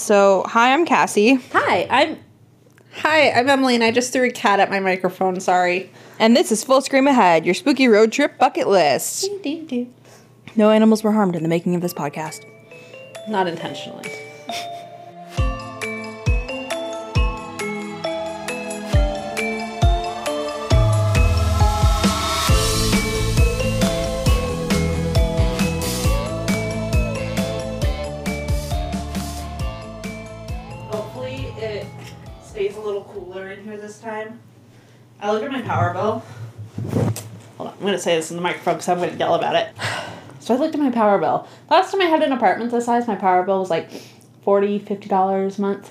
So, hi, I'm Cassie, Hi, I'm. Hi, I'm Emily, and I just threw a cat at my microphone. Sorry. and this is Full Scream Ahead, your spooky road trip bucket list. No animals were harmed in the making of this podcast. Not intentionally. Here this time. I looked at my power bill. Hold on, I'm gonna say this in the microphone because I'm gonna yell about it. So I looked at my power bill. Last time I had an apartment this size, my power bill was like $40, $50 a month.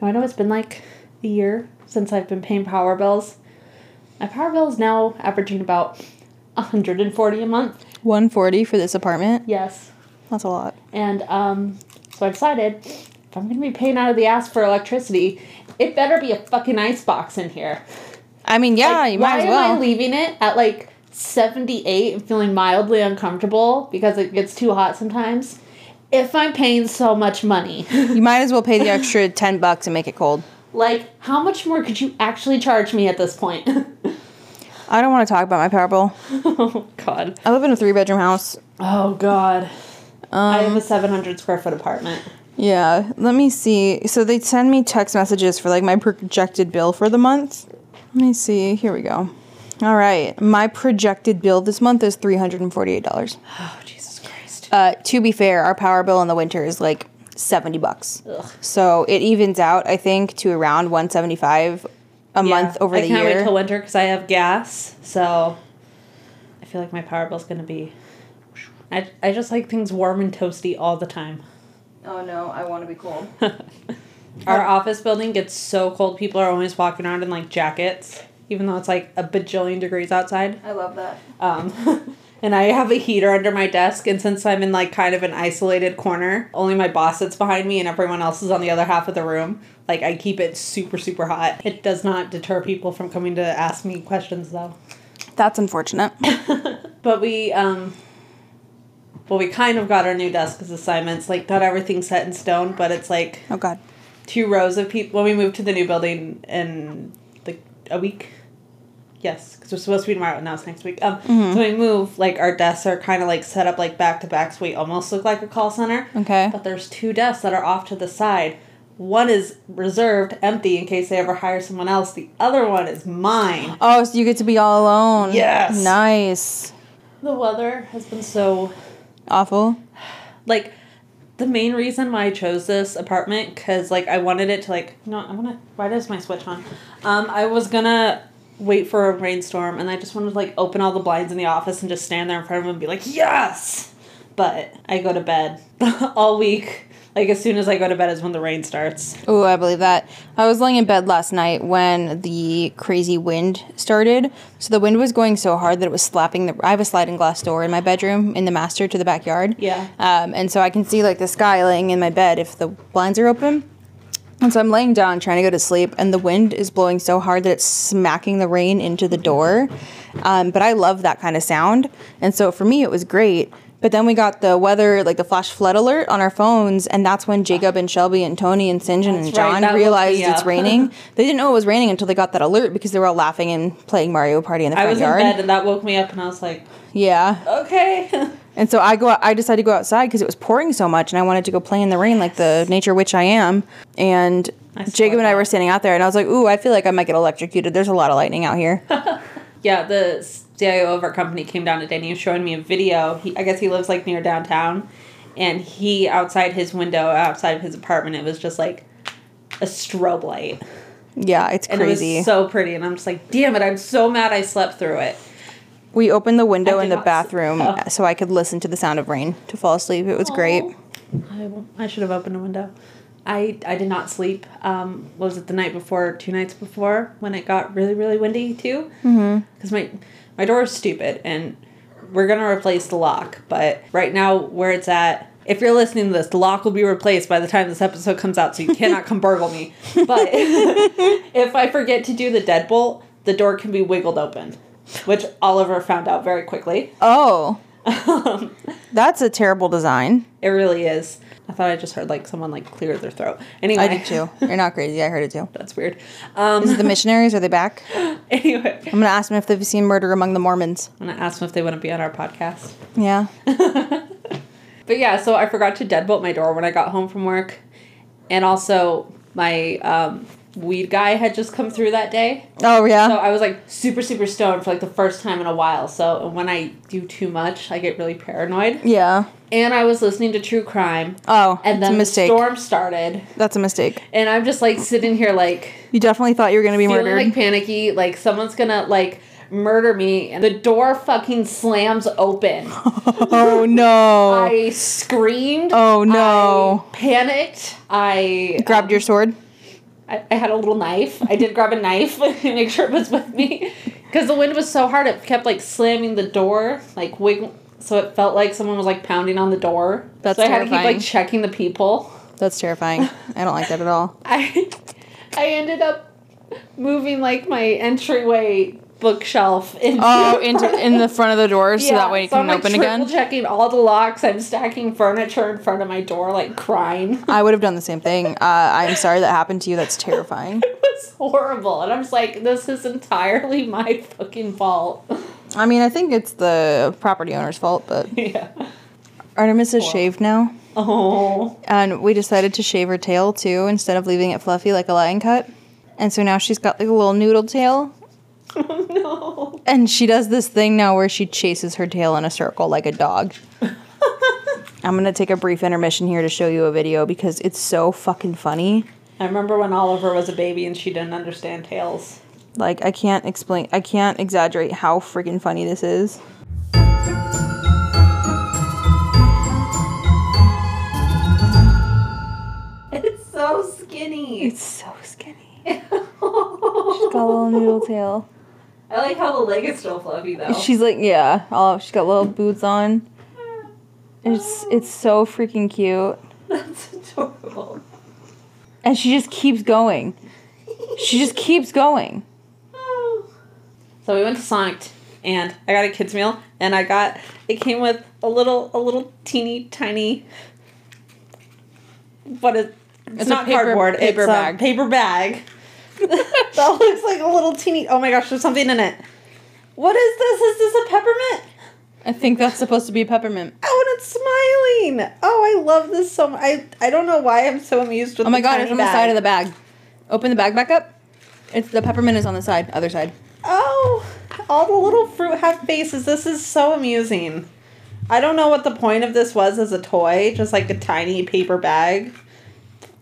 Now I know it's been like a year since I've been paying power bills. My power bill is now averaging about 140 a month. 140 for this apartment. Yes. That's a lot. And um, so I decided if I'm gonna be paying out of the ass for electricity, it better be a fucking ice box in here. I mean, yeah, Like, you might why as am I well. leaving it at like 78 and feeling mildly uncomfortable because it gets too hot sometimes? If I'm paying so much money, you might as well pay the extra 10 bucks and make it cold. like how much more could you actually charge me at this point? I don't want to talk about my power bill. oh God. I live in a three bedroom house. Oh God. I Um, have a 700 square foot apartment. Yeah, let me see. So they send me text messages for like my projected bill for the month. Let me see. Here we go. All right, my projected bill this month is three hundred and forty-eight dollars. Oh Jesus Christ. Uh, to be fair, our power bill in the winter is like seventy bucks. Ugh. So it evens out, I think, to around one seventy-five a month over I the can't wait year. till winter because I have gas. So I feel like my power bill is gonna be. I, I just like things warm and toasty all the time. Oh no, I want to be cold. Our office building gets so cold. People are always walking around in like jackets, even though it's like a bajillion degrees outside. I love that. Um, and I have a heater under my desk. And since I'm in like kind of an isolated corner, only my boss sits behind me and everyone else is on the other half of the room. Like I keep it super, super hot. It does not deter people from coming to ask me questions though. That's unfortunate. But we, um, well, we kind of got our new desk as assignments. Like, not everything set in stone, but it's like Oh God. two rows of people. When we moved to the new building in like a week, yes, because we're supposed to be tomorrow. Now it's next week. Um, Mm-hmm. so we move. Like our desks are kind of like set up like back to back, so we almost look like a call center. Okay. But there's two desks that are off to the side. One is reserved, empty in case they ever hire someone else. The other one is mine. Oh, so you get to be all alone. Yes. Nice. The weather has been so Awful. like the main reason why I chose this apartment because like I wanted it to like no I want to why does my switch on um I was gonna wait for a rainstorm and I just wanted to like open all the blinds in the office and just stand there in front of them and be like yes but I go to bed all week like as soon as I go to bed is when the rain starts Oh, I believe that. I was laying in bed last night when the crazy wind started. So the wind was going so hard that it was slapping the. I have a sliding glass door in my bedroom in the master to the backyard. Yeah. Um, and so I can see like the sky laying in my bed if the blinds are open. And so I'm laying down trying to go to sleep, and the wind is blowing so hard that it's smacking the rain into the door. Um, but I love that kind of sound. And so for me, it was great. But then we got the weather, like the flash flood alert on our phones, and that's when Jacob and Shelby and Tony and St. John and right, John woke realized it's raining. they didn't know it was raining until they got that alert because they were all laughing and playing Mario Party in the front I was yard. in bed and that woke me up and I was like Yeah. okay And so I go. I decided to go outside because it was pouring so much, and I wanted to go play in the rain like the nature witch I am. And I Jacob and I were standing out there, and I was like, "Ooh, I feel like I might get electrocuted. There's a lot of lightning out here." Yeah, the CIO of our company came down today and he was showing me a video. He, I guess he lives like near downtown, and he outside his window, outside of his apartment, it was just like a strobe light, yeah, it's and crazy. it was so pretty. And I'm just like, damn it! I'm so mad I slept through it. we opened the window in the bathroom oh. so I could listen to the sound of rain to fall asleep. It was great. I, I should have opened a window. I, I did not sleep. Um, what was it the night before, two nights before, when it got really really windy too? Because my my door is stupid, and we're gonna replace the lock. But right now, where it's at, if you're listening to this, the lock will be replaced by the time this episode comes out, so you cannot come burgle me. But if I forget to do the deadbolt, the door can be wiggled open, which Oliver found out very quickly. Oh, That's a terrible design. It really is. I thought I just heard like someone like clear their throat. Anyway, I did too. You're not crazy. I heard it too. That's weird. Um, Is it the missionaries? Are they back? anyway, I'm gonna ask them if they've seen Murder Among the Mormons. I'm gonna ask them if they want to be on our podcast. Yeah. But yeah, so I forgot to deadbolt my door when I got home from work, and also my um, weed guy had just come through that day. Oh yeah. So I was like super super stoned for like the first time in a while. So when I do too much, I get really paranoid. yeah. And I was listening to true crime, Oh, and then a the mistake. storm started, That's a mistake. and I'm just like sitting here like You definitely thought you were gonna be feeling murdered. like panicky, like someone's gonna like murder me, and the door fucking slams open. oh no. I screamed. Oh, no. I panicked. I Grabbed your um, sword. I, I had a little knife. I did grab a knife to make sure it was with me because the wind was so hard. It kept like slamming the door, like wiggle. So it felt like someone was like pounding on the door. That's so I had to keep like checking the people. That's terrifying. I don't like that at all. I I ended up moving like my entryway bookshelf into Oh, into in the front of the door, so that way it so can I'm, like, open again. checking all the locks. I'm stacking furniture in front of my door, like crying. I would have done the same thing. Uh, I'm sorry that happened to you. That's terrifying. It was horrible, and I'm just like, this is entirely my fucking fault. I mean, I think it's the property owner's fault, but yeah. Artemis is shaved now, Oh. and we decided to shave her tail too instead of leaving it fluffy like a lion cut. And so now she's got like a little noodle tail, Oh no. and she does this thing now where she chases her tail in a circle like a dog. I'm gonna take a brief intermission here to show you a video because it's so fucking funny. I remember when Oliver was a baby and she didn't understand tails. Like I can't explain, I can't exaggerate how freaking funny this is. It's so skinny. It's so skinny. She's got a little noodle tail. I like how the leg is still fluffy though. She's like, yeah. Oh, she's got little boots on. It's it's so freaking cute, That's adorable. and she just keeps going. She just keeps going. So we went to Sonic and I got a kids meal and I got it came with a little a little teeny tiny what is it's, It's a not paper- cardboard paper it's bag. a paper bag that looks like a little teeny oh my gosh there's something in it what is this is this a peppermint I think that's supposed to be a peppermint. oh and it's smiling oh I love this so much I I don't know why I'm so amused with Oh my god, it's on the side of the bag. Open the bag back up. It's the peppermint is on the side, other side. Oh, all the little fruit have faces. This is so amusing. I don't know what the point of this was as a toy, just like a tiny paper bag.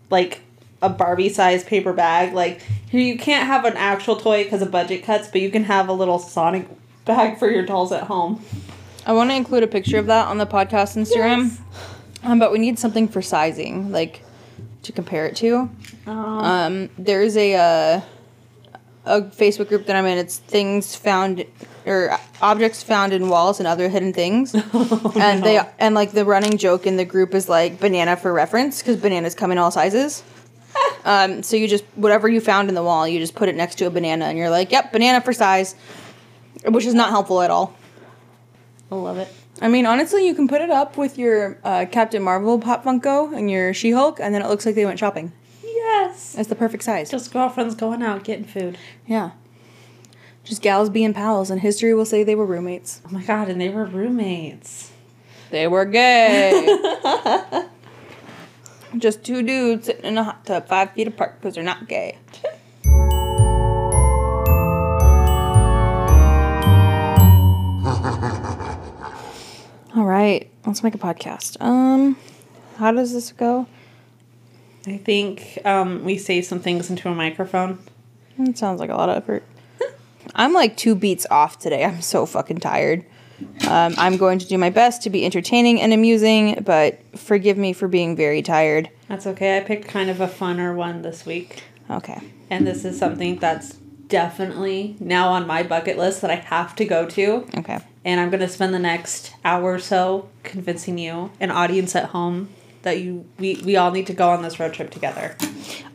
Like a Barbie sized paper bag. Like here you can't have an actual toy because of budget cuts, but you can have a little Sonic bag for your dolls at home. I want to include a picture of that on the podcast Instagram. Yes. Um, but we need something for sizing, like to compare it to. Um, Um, there's a uh, a Facebook group that I'm in. It's things found or objects found in walls and other hidden things. and they and like the running joke in the group is like banana for reference because bananas come in all sizes. Um, so you just whatever you found in the wall, you just put it next to a banana, and you're like, "Yep, banana for size," which is not helpful at all. I love it. I mean, honestly, you can put it up with your uh, Captain Marvel pop Funko and your She Hulk, and then it looks like they went shopping. Yes. It's the perfect size. Just girlfriends going out getting food. Yeah. Just gals being pals, and history will say they were roommates. Oh my god, and they were roommates. They were gay. Just two dudes sitting in a hot tub five feet apart because they're not gay. All right, let's make a podcast. Um, how does this go? I think um, we say some things into a microphone. It sounds like a lot of effort. I'm like two beats off today. I'm so fucking tired. Um, I'm going to do my best to be entertaining and amusing, but forgive me for being very tired. That's okay. I picked kind of a funner one this week. Okay. And this is something that's definitely now on my bucket list that I have to go to. Okay. And I'm going to spend the next hour or so convincing you, an audience at home, that you we, we all need to go on this road trip together.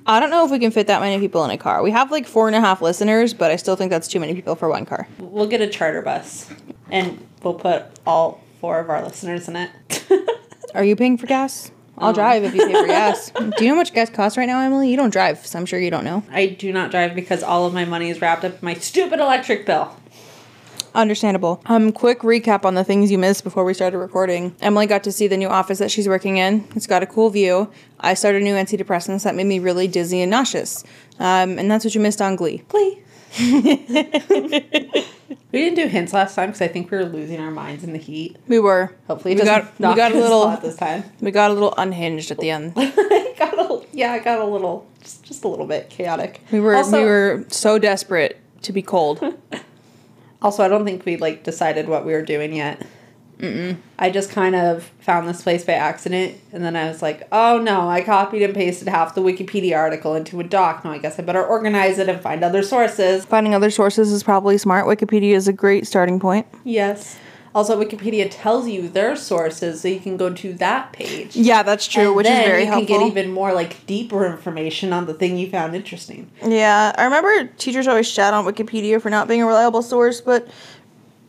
I don't know if we can fit that many people in a car. We have like four and a half listeners, but I still think that's too many people for one car. We'll get a charter bus and we'll put all four of our listeners in it. Are you paying for gas? I'll Um. drive if you pay for gas. Do you know how much gas costs right now, Emily? You don't drive, so I'm sure you don't know. I do not drive because all of my money is wrapped up in my stupid electric bill. Understandable. Um, quick recap on the things you missed before we started recording. Emily got to see the new office that she's working in. It's got a cool view. I started new antidepressants that made me really dizzy and nauseous. Um, and that's what you missed on Glee. Glee. We didn't do hints last time because I think we were losing our minds in the heat. We were. Hopefully, it we doesn't got we got a little this time. we got a little unhinged at the end. Got a, yeah, I got a little, just, just a little bit chaotic. We were also, we were so desperate to be cold. Also, I don't think we like decided what we were doing yet. Mm-mm. I just kind of found this place by accident, and then I was like, "Oh no!" I copied and pasted half the Wikipedia article into a doc. No, I guess I better organize it and find other sources. Finding other sources is probably smart. Wikipedia is a great starting point. Yes. Also, Wikipedia tells you their sources, so you can go to that page. Yeah, that's true, And which is very you helpful. can get even more like deeper information on the thing you found interesting. Yeah, I remember teachers always shout on Wikipedia for not being a reliable source, but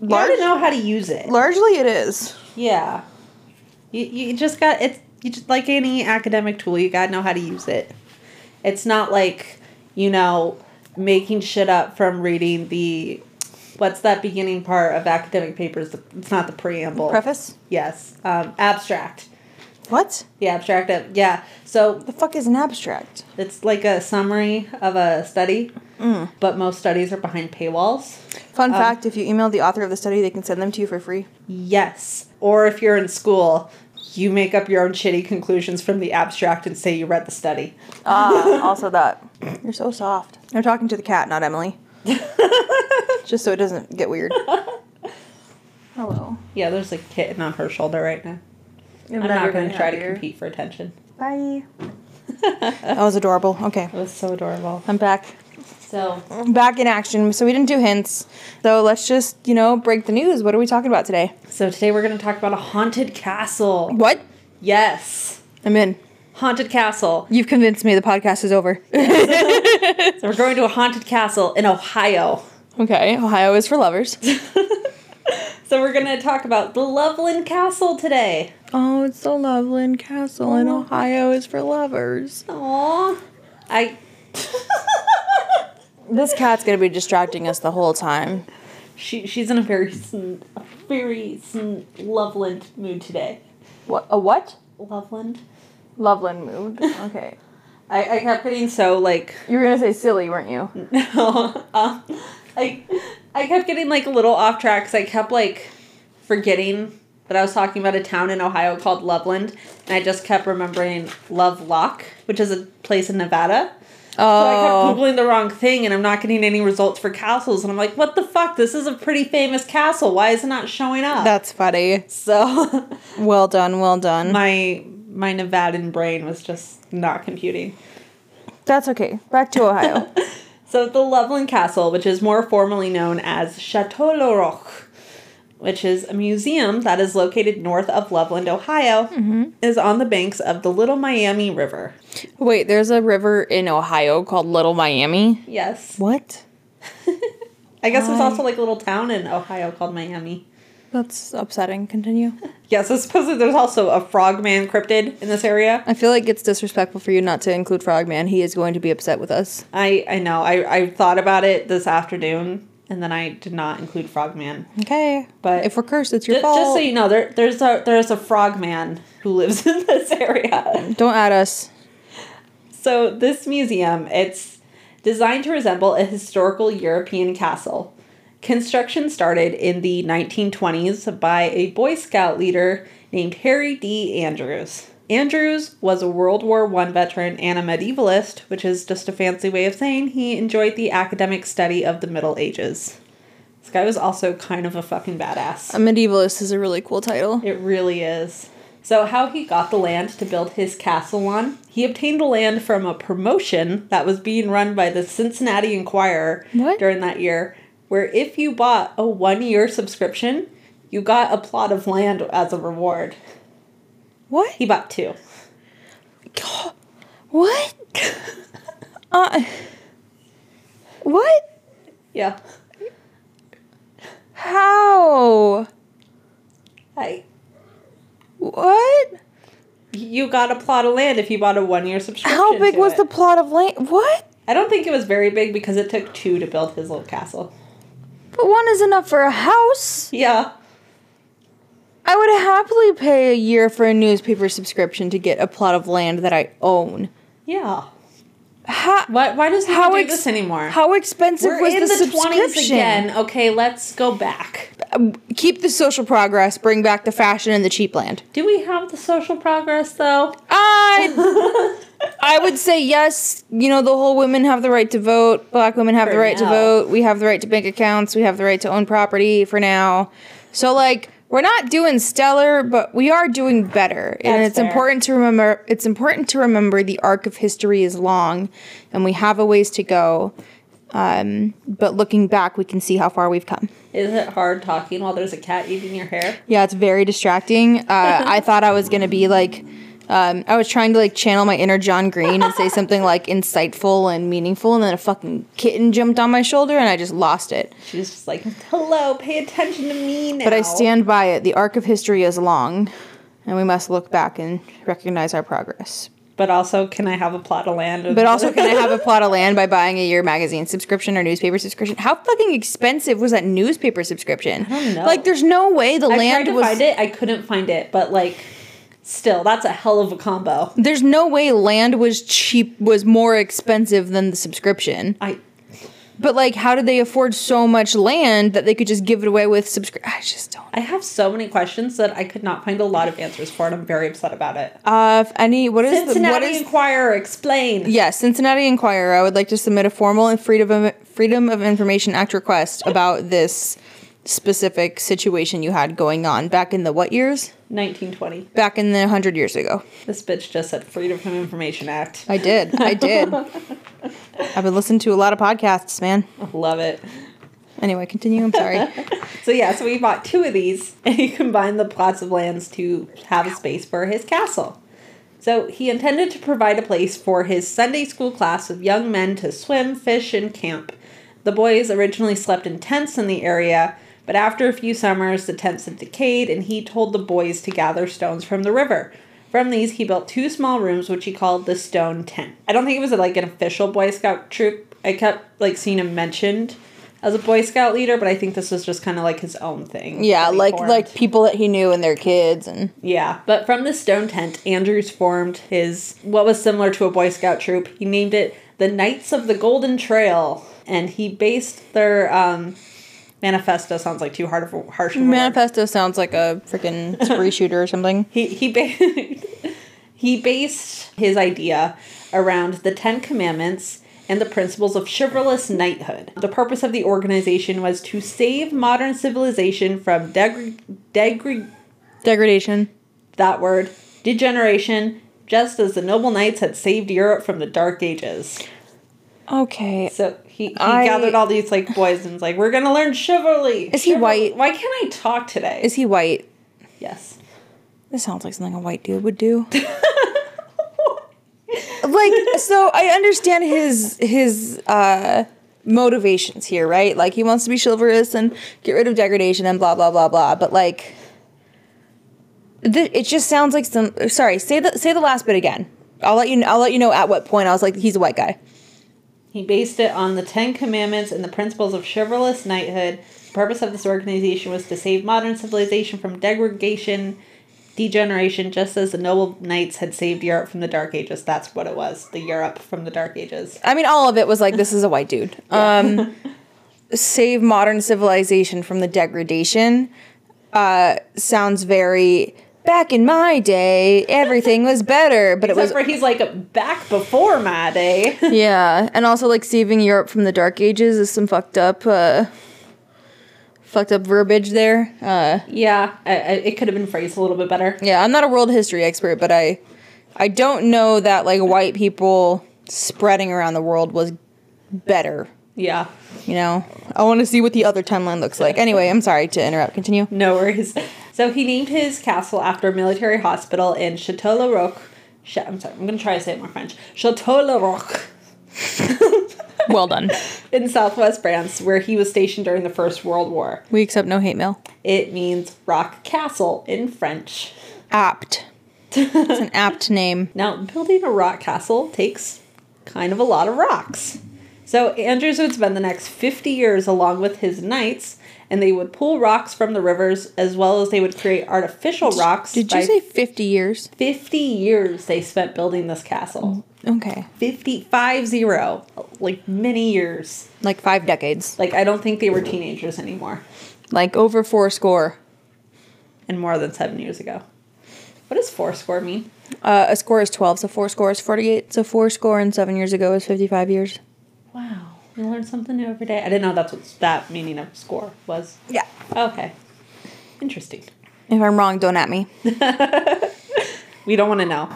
You large, gotta know how to use it. largely it is. Yeah. You, you just got it's you just like any academic tool, you gotta know how to use it. It's not like, you know, making shit up from reading the what's that beginning part of academic papers? It's not the preamble. Preface? Yes. Um, abstract. What? The abstract of yeah. So The fuck is an abstract? it's like a summary of a study, Mm. but most studies are behind paywalls. Fun fact if you email the author of the study, they can send them to you for free. Yes. Or if you're in school, you make up your own shitty conclusions from the abstract and say you read the study. Ah, also that. You're so soft. I'm talking to the cat, not Emily. Just so it doesn't get weird. Hello. Yeah, there's a kitten on her shoulder right now. I'm not going to try to compete for attention. Bye. That was adorable. Okay, It was so adorable. I'm back. So, Back in action. So we didn't do hints. So let's just, you know, break the news. What are we talking about today? so today we're going to talk about a haunted castle. What? Yes. I'm in. Haunted castle. You've convinced me the podcast is over. So we're going to a haunted castle in Ohio. okay, Ohio is for lovers. So we're going to talk about the Loveland Castle today. Oh, it's the Loveland Castle in Oh. Ohio is for lovers. Aww. I. This cat's gonna be distracting us the whole time. she, she's in a very, sn- a very sn- Loveland mood today. What? A what? Loveland? Loveland mood. Okay. I, I kept getting so like You were gonna say silly, weren't you? No, um, I I kept getting like a little off track because I kept like forgetting that I was talking about a town in Ohio called Loveland, and I just kept remembering Lovelock, which is a place in Nevada. Oh. So I kept Oh, googling the wrong thing, and I'm not getting any results for castles, and I'm like, what the fuck? This is a pretty famous castle. Why is it not showing up? that's funny. so Well done, well done. my my Nevadan brain was just not computing. That's okay. Back to Ohio. So the Loveland Castle, which is more formally known as Chateau Le Roch, which is a museum that is located north of Loveland, Ohio, mm-hmm. is on the banks of the Little Miami River. Wait, there's a river in Ohio called Little Miami. Yes. What? I guess there's also like a little town in Ohio called Miami. That's upsetting. Continue. Yes, I suppose there's also a frogman cryptid in this area. I feel like it's disrespectful for you not to include Frogman. He is going to be upset with us. I, I know. I, I thought about it this afternoon and then I did not include frogman. Okay. But- if we're cursed, it's your fault. Just so you know, there, there's a there's a frogman who lives in this area. Don't add us. So this museum, it's designed to resemble a historical European castle. Construction started in the 1920s by a Boy Scout leader named Harry D. Andrews. Andrews was a World War I veteran and a medievalist, which is just a fancy way of saying he enjoyed the academic study of the Middle Ages. This guy was also kind of a fucking badass. A medievalist is a really cool title. It really is. So, how he got the land to build his castle on? He obtained the land from a promotion that was being run by the Cincinnati Enquirer What? during that year, where if you bought a one year subscription, you got a plot of land as a reward. What? He bought two. What? uh, what? Yeah. How? I, What? you got a plot of land if you bought a one year subscription. How big was it. the plot of land? What? I don't think it was very big because it took two to build his little castle. But one is enough for a house. Yeah. I would happily pay a year for a newspaper subscription to get a plot of land that I own. Yeah. How, Why, why does How do ex- this anymore? how expensive We're was in the, the subscription? twenties again. Okay, let's go back. Um, keep the social progress, bring back the fashion and the cheap land. Do we have the social progress though? I I would say yes. You know, the whole women have the right to vote. Black women have the For right to vote. We have the right to bank accounts. We have the right to own property for now. So like we're not doing stellar, but we are doing better. and it's fair. important to remember it's important to remember the arc of history is long and we have a ways to go. Um, but looking back, we can see how far we've come. Is it hard talking while there's a cat eating your hair? Yeah, it's very distracting. Uh, I thought I was gonna be like, um, I was trying to like channel my inner John Green and say something like insightful and meaningful, and then a fucking kitten jumped on my shoulder, and I just lost it. She's just like, hello, pay attention to me now. But I stand by it. The arc of history is long, and we must look back and recognize our progress. But also, can I have a plot of land? But also, can I have a plot of land by buying a year magazine subscription or newspaper subscription? How fucking expensive was that newspaper subscription? I don't know. Like, there's no way the I tried land to was. find it. I couldn't find it. But like, still, that's a hell of a combo. There's no way land was cheap was more expensive than the subscription. I But like how did they afford so much land that they could just give it away with subscription? I just don't. I have so many questions that I could not find a lot of answers for, and I'm very upset about it. Uh if any what is the, Cincinnati what is Enquirer, explain. Yes, Cincinnati Enquirer. I would like to submit a formal and freedom of Freedom of Information Act request about this specific situation you had going on back in the what years? 1920. Back in the 100 years ago. This bitch just said Freedom of Information Act. I did. I did. I've been listening to a lot of podcasts, man. Love it. Anyway, continue. I'm sorry. So yeah, so we bought two of these, and he combined the plots of lands to have a space for his castle. So he intended to provide a place for his Sunday school class of young men to swim, fish, and camp. The boys originally slept in tents in the area, but after a few summers, the tents had decayed, and he told the boys to gather stones from the river. From these, he built two small rooms, which he called the Stone Tent. I don't think it was like an official Boy Scout troop. I kept like seeing him mentioned as a Boy Scout leader, but I think this was just kind of like his own thing. Yeah, like formed. like people that he knew and their kids and Yeah, but from the stone tent, Andrews formed his what was similar to a Boy Scout troop. He named it the Knights of the Golden Trail, and he based their um, manifesto. Sounds like too hard of a harsh. Of a word. manifesto sounds like a freaking spree shooter or something. He he ba- he based his idea around the Ten Commandments and the principles of chivalrous knighthood. The purpose of the organization was to save modern civilization from degre- degre- Degradation. that word, degeneration, just as the noble knights had saved Europe from the Dark Ages. Okay. So he, he I- gathered all these like boys and was like, "We're gonna learn chivalry." Is he Chival- white? Why can't I talk today? Is he white? yes. This sounds like something a white dude would do. like so I understand his his uh motivations here, right? Like he wants to be chivalrous and get rid of degradation and blah blah blah blah, but like th- it just sounds like some sorry, say the say the last bit again. I'll let you I'll let you know at what point I was like he's a white guy. He based it on the Ten Commandments and the principles of chivalrous knighthood. The purpose of this organization was to save modern civilization from degradation, degeneration, just as the noble knights had saved Europe from the Dark Ages. That's what it was. The Europe from the Dark Ages. I mean all of it was like this is a white dude. Um save modern civilization from the degradation uh sounds very back in my day everything was better but it Except was for he's like back before my day. yeah and also like saving europe from the dark ages is some fucked up uh fucked up verbiage there uh yeah, I, I, it could have been phrased a little bit better. yeah i'm not a world history expert but i i don't know that like white people spreading around the world was better Yeah. you know i want to see what the other timeline looks like anyway i'm sorry to interrupt continue No worries. So he named his castle after a military hospital in Chateau Le Roc. I'm sorry, I'm going to try to say it more French. Chateau Le Roc. Well done. in southwest France, where he was stationed during the First World War. We accept no hate mail. It means rock castle in French. Apt. It's an apt name. Now, building a rock castle takes kind of a lot of rocks. So, Andrews would spend the next 50 years along with his knights, and they would pull rocks from the rivers as well as they would create artificial rocks. Did you say 50 years? 50 years they spent building this castle? Okay. 50, five zero, like many years. Like five decades. Like, I don't think they were teenagers anymore, Like over four score. and more than seven years ago. What does four score mean? Uh, a score is 12, so four score is 48. So four score and seven years ago is 55 years. Wow, we learn something new every day. I didn't know that's what that meaning of score was. Yeah. Okay. Interesting. If I'm wrong, don't at me. We don't want to know.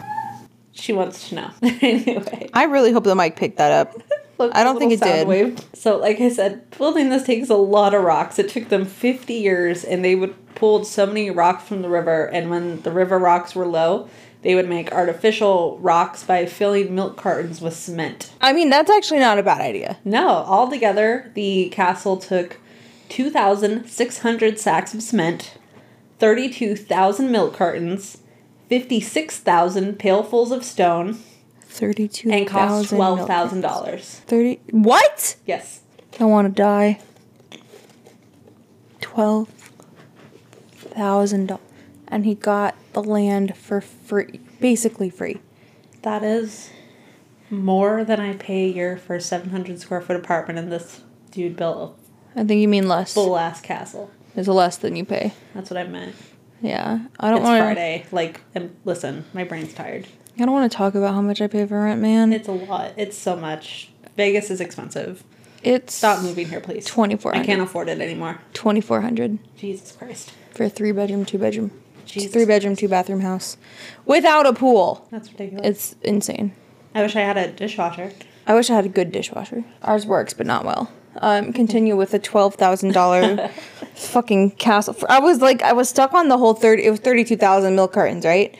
She wants to know. anyway. I really hope the mic picked that up. Look, I don't think it did. wave. So, like I said, building this takes a lot of rocks. It took them 50 years, and they would pulled so many rocks from the river. And when the river rocks were low, they would make artificial rocks by filling milk cartons with cement. I mean, that's actually not a bad idea. No, altogether, the castle took 2,600 sacks of cement, 32,000 milk cartons, 56,000 pailfuls of stone, 32 and cost $12,000. 30 What? Yes. I want to die. $12,000 and he got the land for free, basically free. That is more than I pay a year for a 700 square foot apartment, and this dude built I think you mean less. a full ass castle. There's less than you pay. That's what I meant. Yeah. I don't It's want to Friday. Like, and listen, my brain's tired. I don't want to talk about how much I pay for rent, man. It's a lot. It's so much. Vegas is expensive. It's Stop moving here, please. Twenty four I can't afford it anymore. 2400 Jesus Christ. for a 3 bedroom, 2 bedroom. Jesus three bedroom, two bathroom house without a pool. That's ridiculous. It's insane. I wish I had a dishwasher. I wish I had a good dishwasher. Ours works, but not well. Um, continue with a twelve thousand dollar fucking castle. I was like, I was stuck on the whole thirty. It was thirty two thousand milk cartons, right?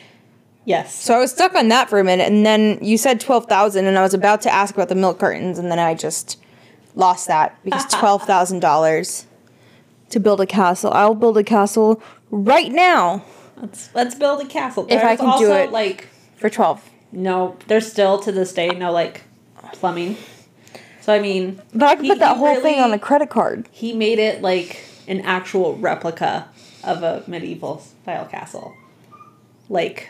Yes. So I was stuck on that for a minute, and then you said twelve thousand, and I was about to ask about the milk cartons, and then I just lost that because twelve thousand dollars to build a castle. I'll build a castle right now let's let's build a castle. If I There's can do it. like for twelve. no, there's still to this day no like plumbing. So I mean, But I could he- put that whole thing on a credit card. He made it like an actual replica of a medieval style castle, like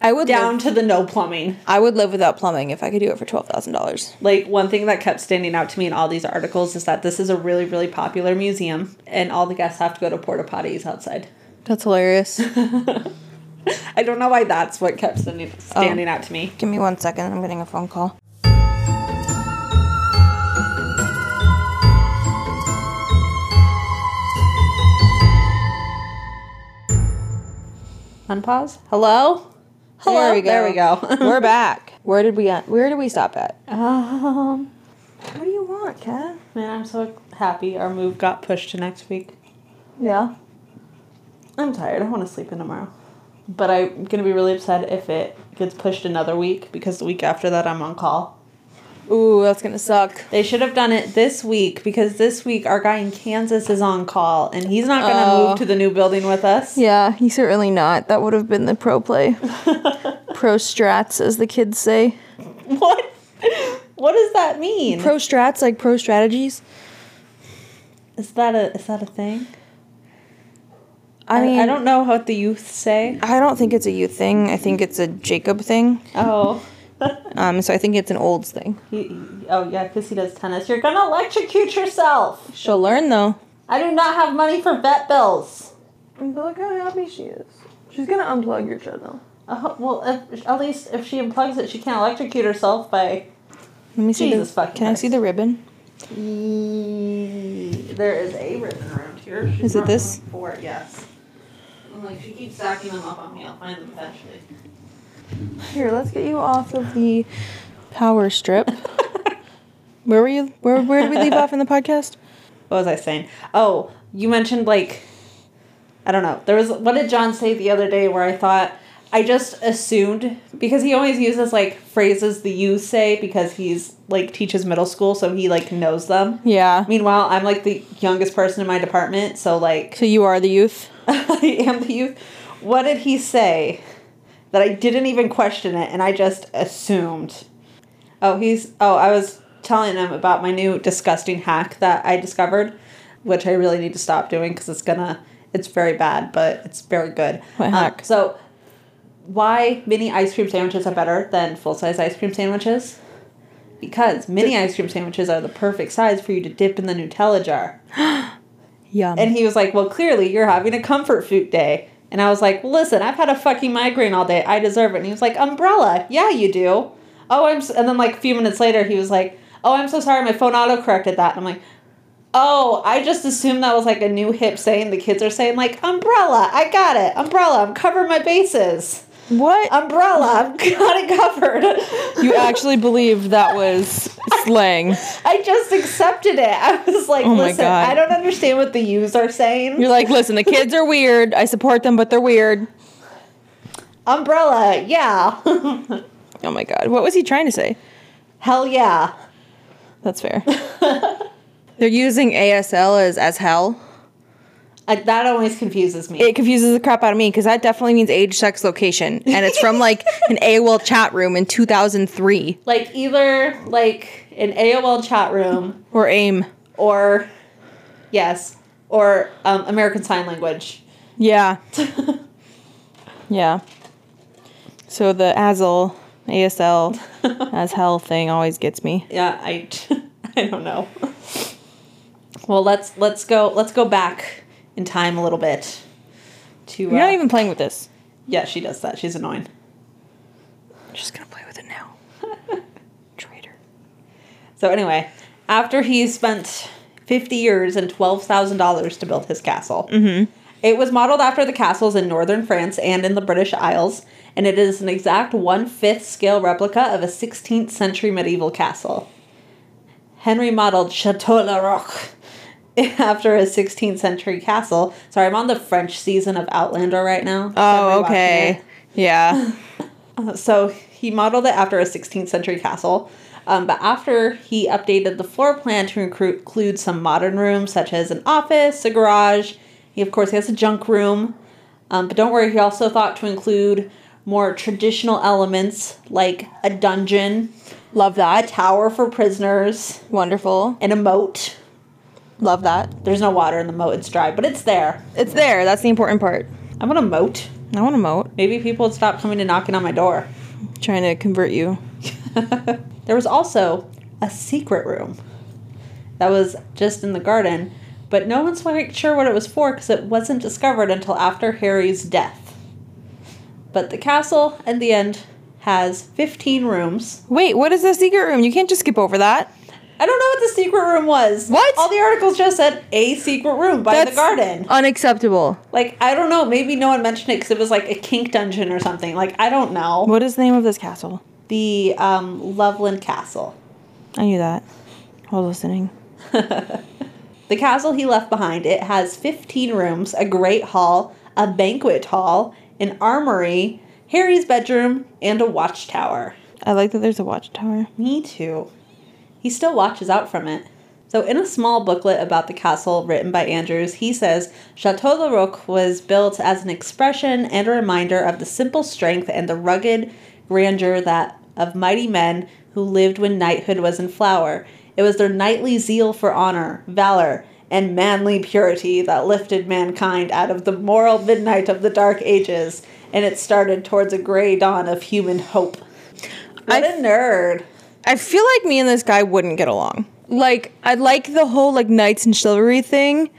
I would down live, to the no plumbing. I would live without plumbing if I could do it for twelve thousand dollars. Like one thing that kept standing out to me in all these articles is that this is a really really popular museum, and all the guests have to go to porta potties outside. That's hilarious. I don't know why that's what kept standing, standing out to me. Give me one second. I'm getting a phone call. Unpause. Hello. Hello. There we go. There we go. We're back. Where did we at? Where did we stop at? um, What do you want, Kat? man, I'm so happy our move got pushed to next week. Yeah. I'm tired. I want to sleep in tomorrow. But I'm gonna be really upset if it gets pushed another week because the week after that I'm on call. Ooh, that's gonna suck. They should have done it this week because this week our guy in Kansas is on call and he's not gonna Oh. move to the new building with us. Yeah, he's certainly not. That would have been the pro play. pro strats, as the kids say. What? What does that mean? Pro strats, like pro strategies. is that a is that a thing? I mean, I don't know what the youth say. I don't think it's a youth thing. I think it's a Jacob thing. Oh. Um, so I think it's an olds thing. He, oh yeah, because he does tennis. You're gonna electrocute yourself. She'll learn though. I do not have money for vet bills. Look how happy she is. She's gonna unplug your treadmill. Uh, well, if, at least if she unplugs it, she can't electrocute herself by. Let me see. Jesus the, fucking can I see the ribbon? There is a ribbon around here. She Is it this? one For it, yes. I'm like she keeps stacking them up on me. I'll find them eventually. Here, let's get you off of the power strip. where were you? Where Where did we leave off in the podcast? What was I saying? Oh, you mentioned like I don't know. There was what did John say the other day where I thought I just assumed because he always uses like phrases the youth say because he's like teaches middle school, so he like knows them. Yeah. Meanwhile, I'm like the youngest person in my department, so like So you are the youth? I am the youth. What did he say that I didn't even question it and I just assumed? Oh, he's oh, I was telling him about my new disgusting hack that I discovered, which I really need to stop doing because it's gonna it's very bad, but it's very good. What Um, hack? so why mini ice cream sandwiches are better than full size ice cream sandwiches? Because mini ice cream sandwiches are the perfect size for you to dip in the Nutella jar. Yum. And he was like, Well, clearly you're having a comfort food day. And I was like, Listen, I've had a fucking migraine all day. I deserve it. And he was like, Umbrella. Yeah, you do. Oh, I'm. S-. And then, like, a few minutes later, he was like, Oh, I'm so sorry. My phone auto corrected that. And I'm like, Oh, I just assumed that was like a new hip saying the kids are saying, like, Umbrella. I got it. Umbrella. I'm covering my bases. What? Umbrella. I've got it covered. you actually believed that was slang. I just accepted it. I was like, Oh listen, God. I don't understand what the yous are saying. You're like, listen, the kids are weird. I support them, but they're weird. Umbrella, yeah. Oh my god. What was he trying to say? Hell yeah. That's fair. They're using ASL as as hell. Like, that always confuses me. It confuses the crap out of me because that definitely means age, sex, location, and it's from like an AOL chat room in 2003 like, either like an AOL chat room or AIM. or, yes, or um, American Sign Language. Yeah. yeah. So the ASL, ASL, as hell thing always gets me. Yeah, I, I don't know. Well, let's let's go let's go back in time a little bit. To You're not uh, even playing with this. yeah, she does that. She's annoying. I'm just gonna play with it now. Traitor. So anyway, after he spent 50 years and $12,000 to build his castle. Mm-hmm. It was modeled after the castles in northern France and in the British Isles, and it is an exact one-fifth scale replica of a 16th century medieval castle. Henry modeled Chateau La Roque after a 16th century castle. Sorry, I'm on the French season of Outlander right now. Oh, okay. Yeah. So he modeled it after a 16th century castle. Um, but after he updated the floor plan to include some modern rooms, such as an office, a garage, he of course has a junk room. Um, but don't worry, he also thought to include more traditional elements like a dungeon, Love a that. tower for prisoners, Wonderful. and a moat. Love that. There's no water in the moat; it's dry, but it's there. It's there. That's the important part. I want a moat. I want a moat. Maybe people would stop coming and knocking on my door. Trying to convert you. There was also a secret room that was just in the garden, but no one's quite sure what it was for because it wasn't discovered until after Harry's death. But the castle, at the end, has 15 rooms. Wait, what is the secret room? You can't just skip over that. I don't know what the secret room was. What? All the articles just said a secret room by the garden. Unacceptable. Like, I don't know. Maybe no one mentioned it because it was like a kink dungeon or something. Like, I don't know. What is the name of this castle? The um, Loveland Castle. I knew that. I was listening. The castle he left behind, it has 15 rooms, a great hall, a banquet hall, an armory, Harry's bedroom, and a watchtower. I like that there's a watchtower. Me too. He still watches out from it. So, in a small booklet about the castle written by Andrews, he says Chateau La Roque was built as an expression and a reminder of the simple strength and the rugged grandeur that of mighty men who lived when knighthood was in flower. It was their knightly zeal for honor, valor, and manly purity that lifted mankind out of the moral midnight of the dark ages, and it started towards a gray dawn of human hope. What I- a nerd. I feel like me and this guy wouldn't get along. Like, I like the whole like knights and chivalry thing,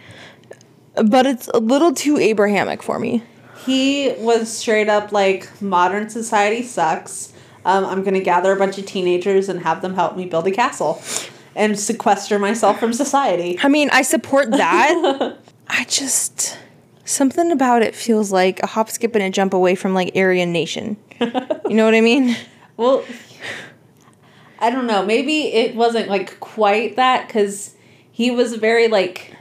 but it's a little too Abrahamic for me. He was straight up like modern society sucks. Um, I'm gonna gather a bunch of teenagers and have them help me build a castle, and sequester myself from society. I mean, I support that. I just something about it feels like a hop, skip, and a jump away from like Aryan Nation. You know what I mean? Well, I don't know. Maybe it wasn't like quite that because he was very like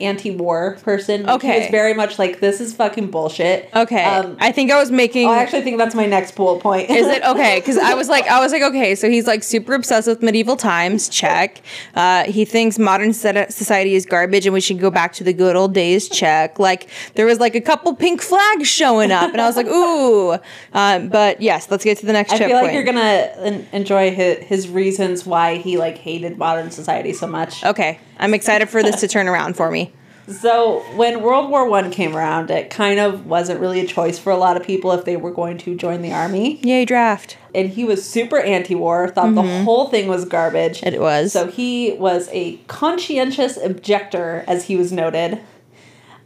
anti-war person. Okay. was very much like this is fucking bullshit. Okay. Um, I think I was making. I actually think that's my next bullet point. Is it okay? Because I was like, I was like, okay, so he's like super obsessed with medieval times. Check. Uh, he thinks modern society is garbage and we should go back to the good old days. Check. Like there was like a couple pink flags showing up, and I was like, ooh. Um, but yes, let's get to the next. I feel like point. you're gonna en- enjoy his, his reasons why he like hated modern society so much. Okay, I'm excited for this to turn around for me. So when World War One came around, it kind of wasn't really a choice for a lot of people if they were going to join the army. Yay, draft. And he was super anti-war, thought the whole thing was garbage. It was. So he was a conscientious objector, as he was noted.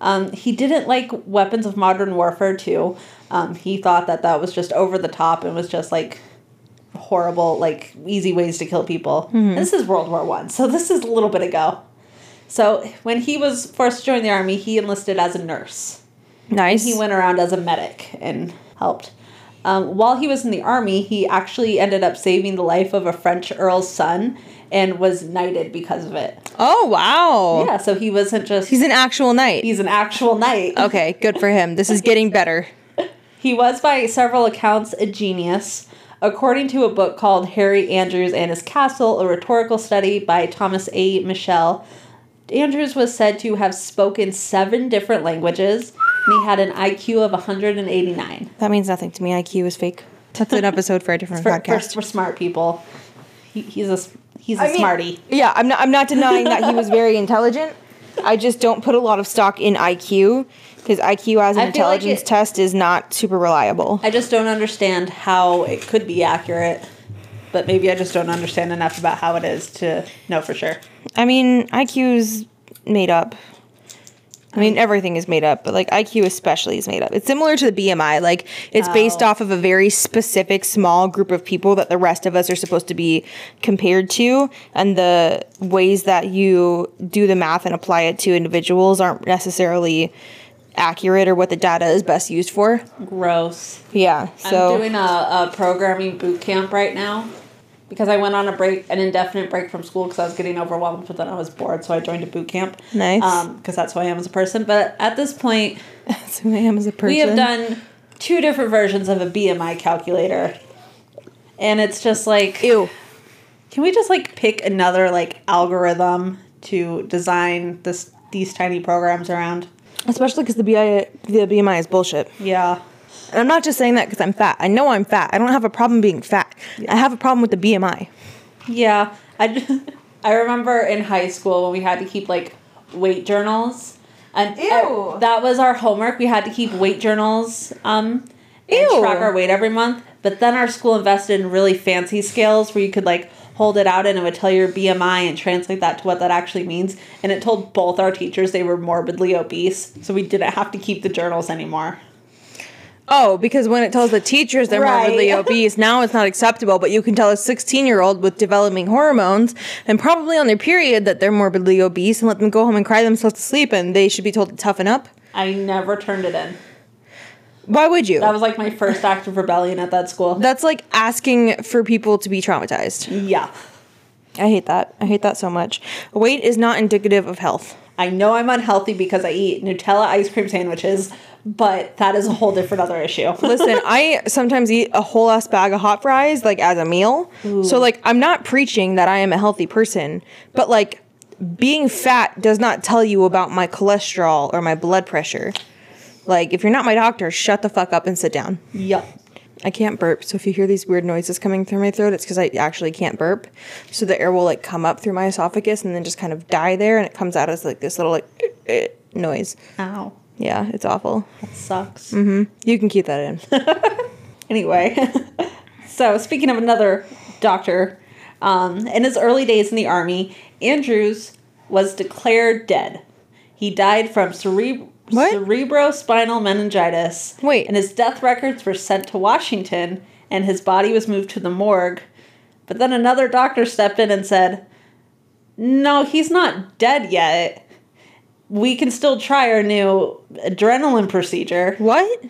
Um, he didn't like weapons of modern warfare too. Um, he thought that that was just over the top and was just like horrible, like easy ways to kill people. And this is World War One, so this is a little bit ago. So when he was forced to join the army, he enlisted as a nurse. nice. He went around as a medic and helped. Um, while he was in the army, he actually ended up saving the life of a French earl's son and was knighted because of it. oh wow. Yeah, so he wasn't just He's an actual knight. he's an actual knight. okay, good for him. This is getting better. He was by several accounts a genius. According to a book called Harry Andrews and His Castle, a rhetorical study by Thomas A. Michel, Andrews was said to have spoken seven different languages, and he had an IQ of 189. That means nothing to me. IQ is fake. That's an episode for a different For, for, podcast. for smart people, he, he's a he's a I mean- smarty. Yeah, I'm not. I'm not denying that he was very intelligent. I just don't put a lot of stock in IQ because IQ as an I feel like intelligence it- test is not super reliable. I just don't understand how it could be accurate, but maybe I just don't understand enough about how it is to know for sure. I mean, IQ is made up. I mean, everything is made up, but like IQ especially is made up. It's similar to the BMI. Like it's based Oh. off of a very specific small group of people that the rest of us are supposed to be compared to, and the ways that you do the math and apply it to individuals aren't necessarily accurate or what the data is best used for. Gross. Yeah. So I'm doing a, a programming boot camp right now because I went on a break, an indefinite break from school because I was getting overwhelmed, but then I was bored, so I joined a boot camp. Nice. Um, because that's who I am as a person. But at this point, that's who I am as a person. we have done two different versions of a BMI calculator, and it's just like, Ew. can we just like pick another like algorithm to design this these tiny programs around? Especially because the BI the BMI is bullshit. Yeah. And I'm not just saying that because I'm fat. I know I'm fat. I don't have a problem being fat. I have a problem with the BMI. Yeah, I, I remember in high school when we had to keep like weight journals, and Ew. uh, that was our homework. We had to keep weight journals, um, and Ew. track our weight every month. But then our school invested in really fancy scales where you could like hold it out and it would tell your BMI and translate that to what that actually means. And it told both our teachers they were morbidly obese, so we didn't have to keep the journals anymore. Oh, because when it tells the teachers they're Right. morbidly obese, now it's not acceptable. But you can tell a 16 year old with developing hormones and probably on their period that they're morbidly obese and let them go home and cry themselves to sleep and they should be told to toughen up. I never turned it in. Why would you? That was like my first act of rebellion at that school. That's like asking for people to be traumatized. Yeah. I hate that. I hate that so much. Weight is not indicative of health. I know I'm unhealthy because I eat Nutella ice cream sandwiches, but that is a whole different other issue. Listen, I sometimes eat a whole ass bag of hot fries like as a meal. So like I'm not preaching that I am a healthy person, but like being fat does not tell you about my cholesterol or my blood pressure. Like if you're not my doctor, shut the fuck up and sit down. Yup. I can't burp, so if you hear these weird noises coming through my throat, it's because I actually can't burp. So the air will like come up through my esophagus and then just kind of die there, and it comes out as like this little like noise. Ow. Yeah, it's awful. That sucks. Mm-hmm. You can keep that in. Anyway, so speaking of another doctor, um, in his early days in the army, Andrews was declared dead. He died from cere- What? cerebrospinal meningitis. Wait. And his death records were sent to Washington, and his body was moved to the morgue. But then another doctor stepped in and said, No, he's not dead yet. We can still try our new adrenaline procedure. what?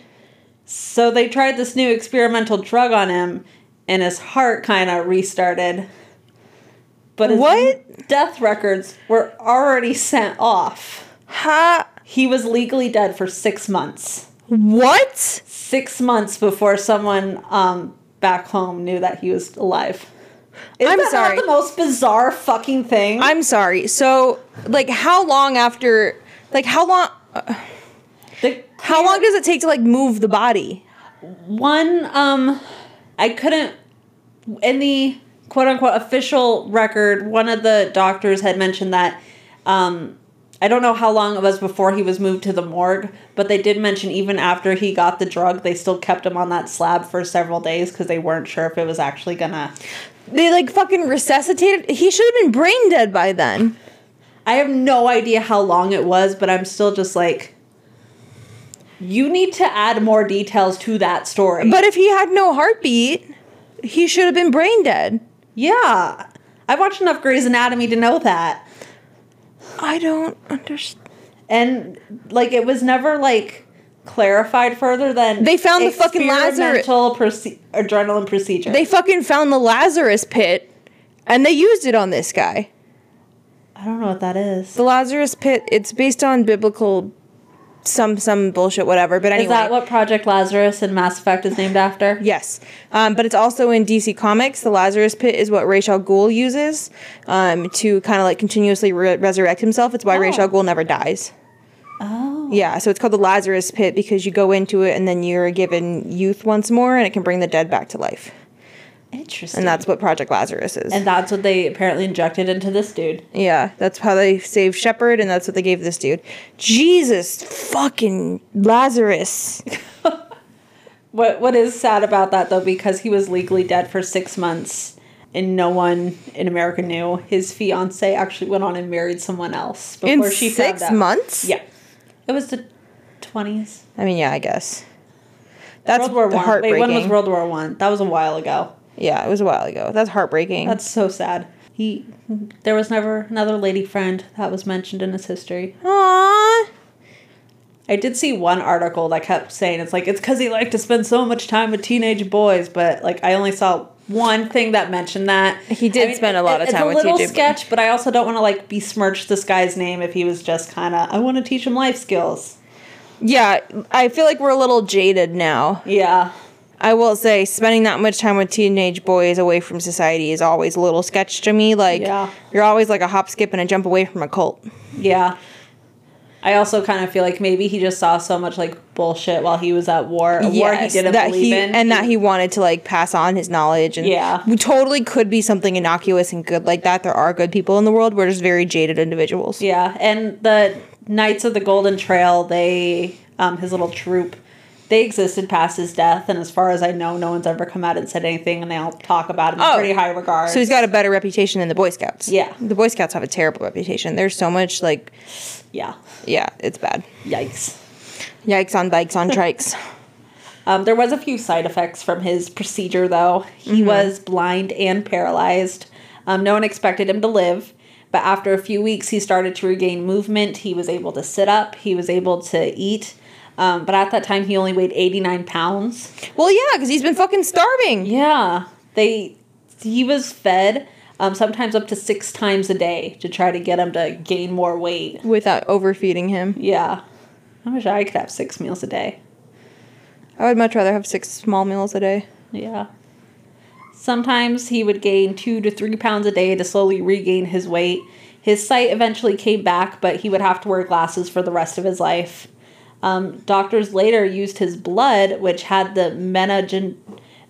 So they tried this new experimental drug on him, and his heart kind of restarted. But his What? death records were already sent off. Ha. He was legally dead for six months. What? Six months before someone um, back home knew that he was alive. Isn't I'm that sorry. The most bizarre fucking thing. I'm sorry. So, like, how long after? Like, how long? The How long does it take to like move the body? one um i couldn't in the quote unquote official record one of the doctors had mentioned that um i don't know how long it was before he was moved to the morgue but they did mention even after he got the drug they still kept him on that slab for several days because they weren't sure if it was actually gonna They like fucking resuscitated. He should have been brain dead by then. i have no idea how long it was but i'm still just like you need to add more details to that story But if he had no heartbeat, he should have been brain dead. yeah i've watched enough grey's anatomy to know that I don't understand. and like it was never like clarified further than They found the fucking Lazarus- proce- adrenaline procedure. They fucking found the Lazarus pit, and they used it on this guy. I don't know what that is. The Lazarus pit. It's based on biblical, some some bullshit, whatever. But anyway, Is that what Project Lazarus in Mass Effect is named after? Yes, um, but it's also in DC Comics. The Lazarus Pit is what Ra's al Ghul uses um, to kind of like continuously re- resurrect himself. It's why Oh. Ra's al Ghul never dies. Oh. Yeah, so it's called the Lazarus Pit because you go into it and then you're given youth once more, and it can bring the dead back to life. Interesting. And that's what Project Lazarus is. and that's what they apparently injected into this dude. yeah, that's how they saved Shepard, and that's what they gave this dude. Jesus fucking Lazarus. What what is sad about that though, because he was legally dead for six months and no one in America knew. His fiance actually went on and married someone else before In she six found out. months? Yeah, it was the twenties. I mean, yeah, I guess. That's World War One. Wait, when was World War One? That was a while ago. Yeah, it was a while ago. That's heartbreaking. That's so sad. He, there was never another lady friend that was mentioned in his history. Aww. I did see one article that kept saying it's like it's because he liked to spend so much time with teenage boys, but like I only saw one thing that mentioned that. He did I spend a lot of time with It's a little TJ boys. sketch, but I also don't want to like besmirch this guy's name if he was just kind of I want to teach him life skills. Yeah, I feel like we're a little jaded now. Yeah, I will say, spending that much time with teenage boys away from society is always a little sketch to me. Like, Yeah. you're always like a hop, skip, and a jump away from a cult. yeah. I also kind of feel like maybe he just saw so much like bullshit while he was at war, a war he didn't that believe he in, and that he wanted to like pass on his knowledge and Yeah. we totally could be something innocuous and good like that there are good people in the world we're just very jaded individuals Yeah, and the Knights of the Golden Trail, they um his little troop, they existed past his death, and as far as I know, no one's ever come out and said anything, and they all talk about him in Oh. pretty high regard. so he's got a better reputation than the boy scouts Yeah. the boy scouts have a terrible reputation there's so much like yeah, yeah it's bad yikes. yikes on bikes on trikes Um, there was a few side effects from his procedure, though. He was blind and paralyzed. Um, no one expected him to live, but after a few weeks, he started to regain movement. He was able to sit up. He was able to eat. Um, but at that time, he only weighed eighty nine pounds. well yeah because he's been fucking starving Yeah, they he was fed um, sometimes up to six times a day to try to get him to gain more weight. without overfeeding him Yeah, I wish I could have six meals a day. i would much rather have six small meals a day Yeah. Sometimes he would gain two to three pounds a day to slowly regain his weight. His sight eventually came back, but he would have to wear glasses for the rest of his life. Um, doctors later used his blood, which had the menagen-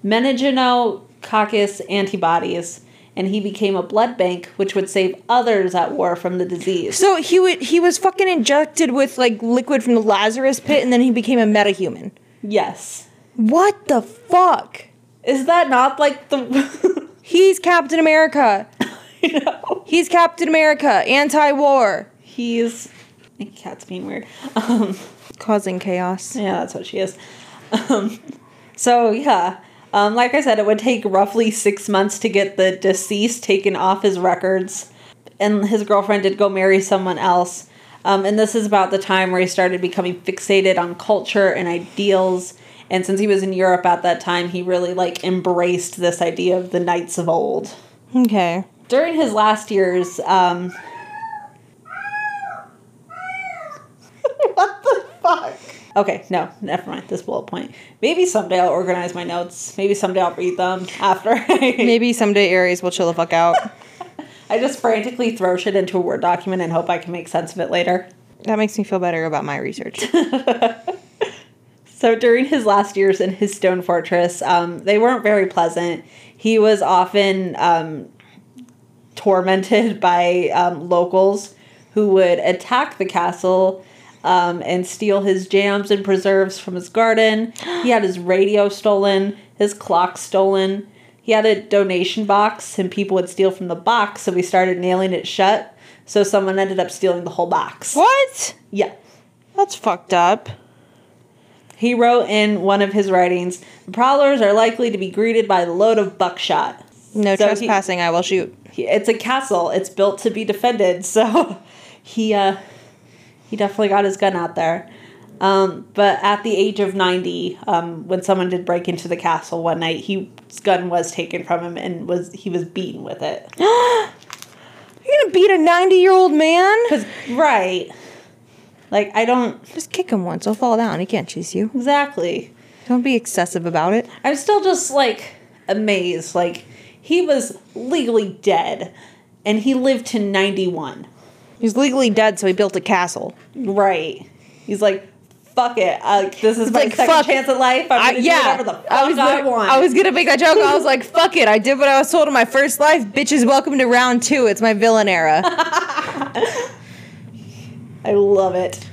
meningenococcus antibodies, and he became a blood bank, which would save others at war from the disease. so he would he was fucking injected with like liquid from the lazarus pit and then he became a metahuman Yes. what the fuck Is that not like the. He's Captain America. you know? He's Captain America, anti-war, He's. Cat's being weird. Um, causing chaos. Yeah, that's what she is. Um, so yeah, um, like I said, it would take roughly six months to get the deceased taken off his records, and his girlfriend did go marry someone else. Um, and this is about the time where he started becoming fixated on culture and ideals. And since he was in Europe at that time, he really like embraced this idea of the knights of old. Okay. During his last years, um, fuck? Okay, no, never mind this bullet point. Maybe someday I'll organize my notes. Maybe someday I'll read them after. Maybe someday Aries will chill the fuck out. I just frantically throw shit into a Word document and hope I can make sense of it later. That makes me feel better about my research. So during his last years in his stone fortress, um, they weren't very pleasant. He was often um, tormented by um, locals who would attack the castle um, and steal his jams and preserves from his garden. He had his radio stolen, his clock stolen. He had a donation box, and people would steal from the box, so we started nailing it shut. So someone ended up stealing the whole box. what? Yeah. That's fucked up. He wrote in one of his writings, "The prowlers are likely to be greeted by the load of buckshot." No So he- trespassing, I will shoot. He, it's a castle. It's built to be defended. So he uh, he definitely got his gun out there. Um, but at the age of ninety, um, when someone did break into the castle one night, he, his gun was taken from him and was he was beaten with it. You're gonna beat a 90 year old man? Cause right, like I don't Just kick him once, he'll fall down. He can't chase you. exactly. Don't be excessive about it. I'm still just like amazed. Like he was legally dead, and he lived to ninety one. He's legally dead, so he built a castle. Right. He's like, fuck it. Uh, this is my like, second fuck- chance at life. I'm gonna yeah, do whatever the fuck I I, was gonna, want. I was gonna make that joke. I was like, "Fuck it!" I did what I was told in my first life. Bitches, welcome to round two. It's my villain era. I love it.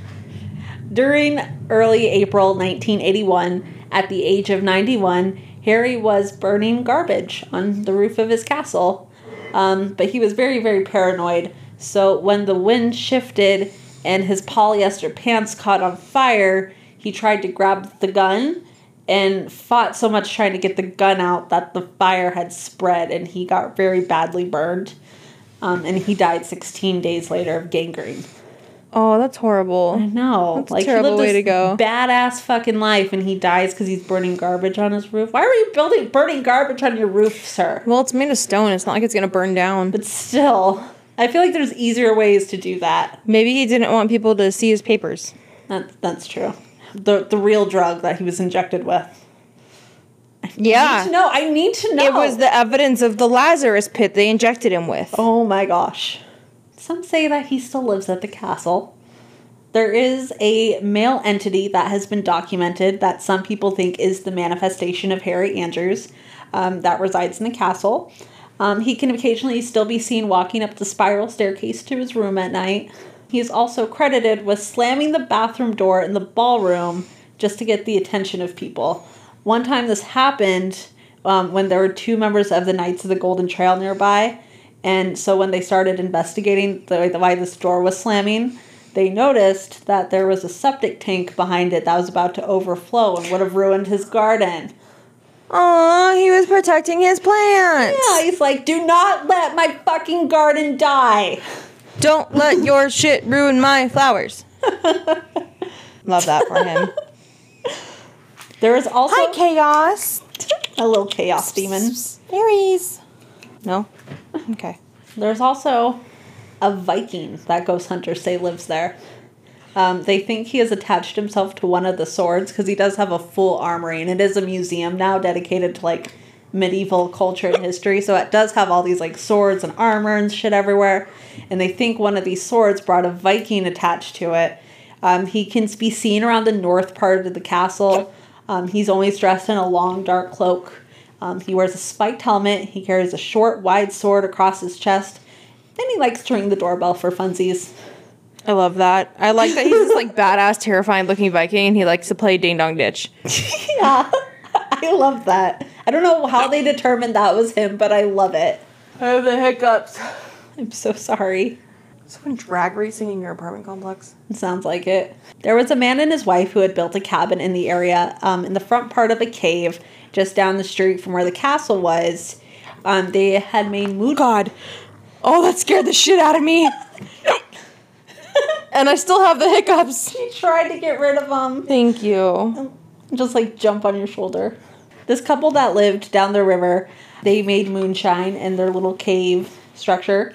During early April 1981, at the age of 91, Harry was burning garbage on the roof of his castle. Um, but he was very, very paranoid. So when the wind shifted and his polyester pants caught on fire, he tried to grab the gun and fought so much trying to get the gun out that the fire had spread and he got very badly burned. Um, and he died 16 days later of gangrene. oh, that's horrible. No, That's a like terrible he lived way to go. Badass fucking life, and he dies because he's burning garbage on his roof. Why are you building burning garbage on your roof, sir? Well, it's made of stone. It's not like it's gonna burn down. But still, I feel like there's easier ways to do that. Maybe he didn't want people to see his papers. That that's true. The the real drug that he was injected with. I need Yeah, to know. I need to know. it was the evidence of the Lazarus pit they injected him with. Oh my gosh. Some say that he still lives at the castle. There is a male entity that has been documented that some people think is the manifestation of Harry Andrews um, that resides in the castle. Um, he can occasionally still be seen walking up the spiral staircase to his room at night. He is also credited with slamming the bathroom door in the ballroom just to get the attention of people. One time this happened um, when there were two members of the Knights of the Golden Trail nearby. And so when they started investigating the, the why this door was slamming, they noticed that there was a septic tank behind it that was about to overflow and would have ruined his garden. Aw, he was protecting his plants. Yeah, he's like, do not let my fucking garden die. Don't let your shit ruin my flowers. Love that for him. There is also Hi, chaos. a little chaos demon. Aries. No? Okay. There's also a Viking that ghost hunters say lives there. Um, they think he has attached himself to one of the swords because he does have a full armory, and it is a museum now dedicated to like medieval culture and history. So it does have all these like swords and armor and shit everywhere. And they think one of these swords brought a Viking attached to it. Um, he can be seen around the north part of the castle. Um, he's always dressed in a long dark cloak. Um, he wears a spiked helmet. He carries a short, wide sword across his chest. And he likes to ring the doorbell for funsies. I love that. I like that he's this like badass, terrifying looking Viking and he likes to play ding dong ditch. Yeah, I love that. I don't know how they determined that was him, but I love it. I have the hiccups. I'm so sorry. Someone drag racing in your apartment complex? It sounds like it. There was a man and his wife who had built a cabin in the area, um, in the front part of a cave, just down the street from where the castle was. Um, they had made mood. God. Oh, that scared the shit out of me. and I still have the hiccups. She tried to get rid of them. Thank you. just like jump on your shoulder. This couple that lived down the river, they made moonshine in their little cave structure.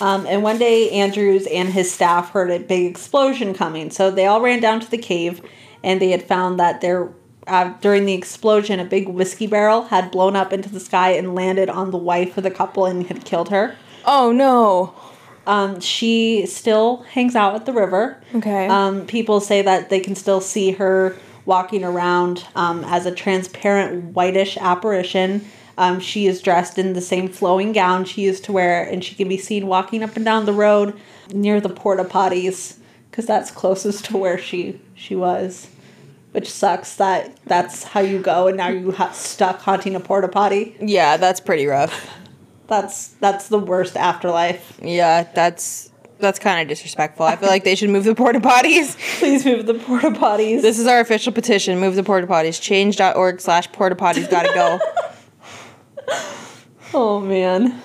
Um, and one day, Andrews and his staff heard a big explosion coming. So they all ran down to the cave and they had found that there, uh, during the explosion, a big whiskey barrel had blown up into the sky and landed on the wife of the couple and had killed her. Oh no. Um, she still hangs out at the river. Okay. Um, people say that they can still see her walking around um, as a transparent whitish apparition. Um, she is dressed in the same flowing gown she used to wear, and she can be seen walking up and down the road near the porta potties because that's closest to where she she was. Which sucks that that's how you go, and now you ha- stuck haunting a porta potty. Yeah, that's pretty rough. That's that's the worst afterlife. Yeah, that's that's kind of disrespectful. I feel like they should move the porta potties. Please move the porta potties. This is our official petition. Move the porta potties. Change.org slash porta potties gotta go. Oh man.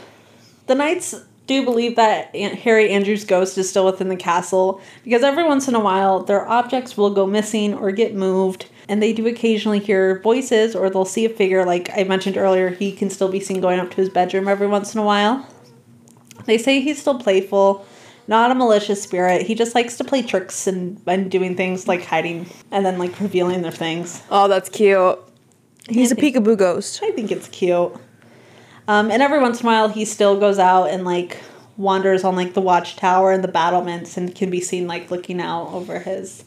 The knights do believe that Aunt Harry Andrews' ghost is still within the castle because every once in a while their objects will go missing or get moved, and they do occasionally hear voices or they'll see a figure. Like I mentioned earlier, he can still be seen going up to his bedroom every once in a while. They say he's still playful, not a malicious spirit. He just likes to play tricks and, and doing things like hiding and then like revealing their things. Oh, that's cute. He's a peekaboo ghost. I think it's cute. Um, and every once in a while, he still goes out and like wanders on like the watchtower and the battlements, and can be seen like looking out over his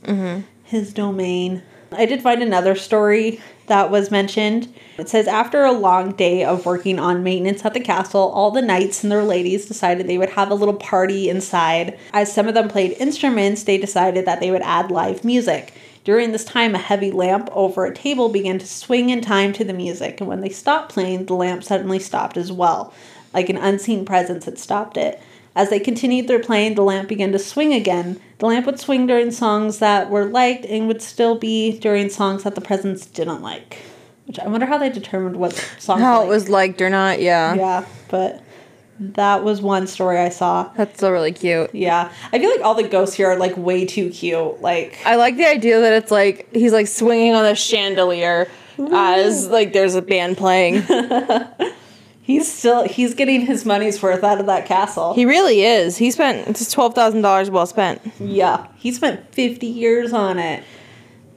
his domain. I did find another story that was mentioned. It says after a long day of working on maintenance at the castle, all the knights and their ladies decided they would have a little party inside. As some of them played instruments, they decided that they would add live music. During this time, a heavy lamp over a table began to swing in time to the music, and when they stopped playing, the lamp suddenly stopped as well. Like an unseen presence had stopped it. As they continued their playing, the lamp began to swing again. The lamp would swing during songs that were liked and would still be during songs that the presence didn't like. Which I wonder how they determined what songs. How it was liked or not, yeah. Yeah, but that was one story I saw. That's so really cute. Yeah, I feel like all the ghosts here are like way too cute. Like, I like the idea that it's like he's like swinging on a chandelier as like there's a band playing. he's still he's getting his money's worth out of that castle. he really is. He spent it's twelve thousand dollars well spent. yeah, he spent fifty years on it.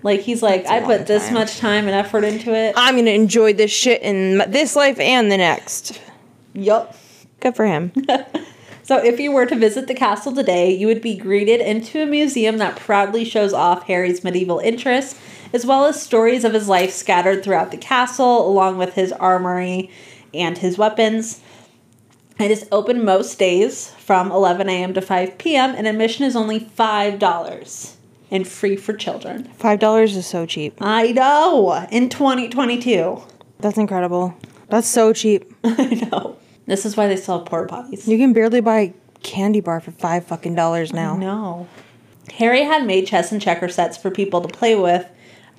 Like he's like, I put this time. much time and effort into it. I'm gonna enjoy this shit in this life and the next. yup. Good for him. So if you were to visit the castle today, you would be greeted into a museum that proudly shows off Harry's medieval interests, as well as stories of his life scattered throughout the castle, along with his armory and his weapons. It is open most days from 11 a.m. to 5 p.m., and admission is only $5 and free for children. Five dollars is so cheap. I know, in 2022. That's incredible. That's so cheap. I know. This is why they sell porta potties. You can barely buy a candy bar for five fucking dollars now. No. Harry had made chess and checker sets for people to play with.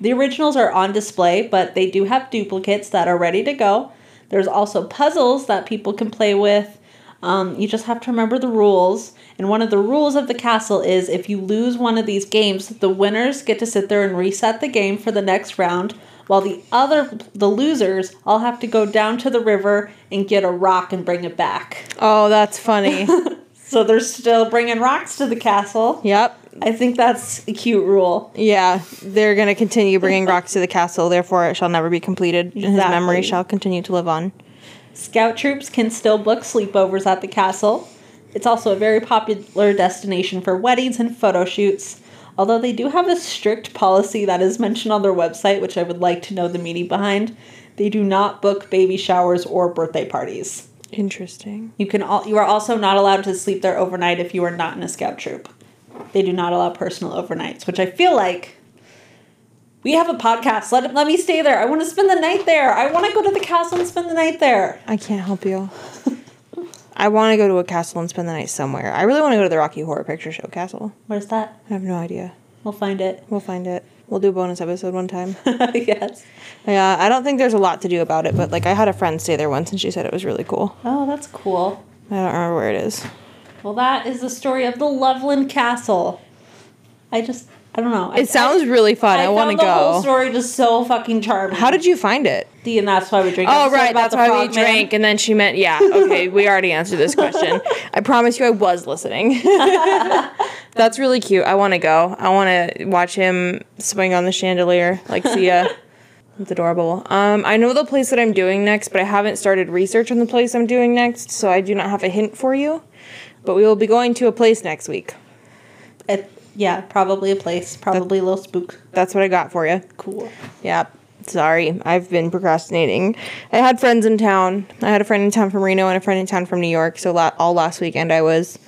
The originals are on display, but they do have duplicates that are ready to go. There's also puzzles that people can play with. Um, you just have to remember the rules. And one of the rules of the castle is if you lose one of these games, the winners get to sit there and reset the game for the next round, while the other the losers all have to go down to the river and get a rock and bring it back. Oh, that's funny. So they're still bringing rocks to the castle. yep. I think that's a cute rule. Yeah, they're gonna continue bringing rocks to the castle. Therefore, it shall never be completed. and His memory shall continue to live on. Scout troops can still book sleepovers at the castle. It's also a very popular destination for weddings and photo shoots. Although they do have a strict policy that is mentioned on their website, which I would like to know the meaning behind. They do not book baby showers or birthday parties. Interesting. You can all, you are also not allowed to sleep there overnight if you are not in a scout troop. They do not allow personal overnights, which I feel like we have a podcast. Let let me stay there. I want to spend the night there. I want to go to the castle and spend the night there. I can't help you. I want to go to a castle and spend the night somewhere. I really want to go to the Rocky Horror Picture Show castle. Where's that? I have no idea. We'll find it. We'll find it. We'll do a bonus episode one time. yes. yeah, I don't think there's a lot to do about it, but like I had a friend stay there once and she said it was really cool. Oh, that's cool. I don't remember where it is. Well, that is the story of the Loveland Castle. I just, I don't know. I- It sounds really fun. I, want to found the whole story just so fucking charming. How did you find it? D, and that's why we drink. Oh right, about that's the why we frogman. drank, and then she meant yeah. Okay, we already answered this question. I promise you, I was listening. that's really cute. I want to go. I want to watch him swing on the chandelier like Sia. It's adorable. Um, I know the place that I'm doing next, but I haven't started research on the place I'm doing next, so I do not have a hint for you. But we will be going to a place next week. It, yeah, probably a place, probably a little spook. That's what I got for you. Cool. Yeah. Sorry, I've been procrastinating. I had friends in town. I had a friend in town from Reno and a friend in town from New York. So all last weekend I was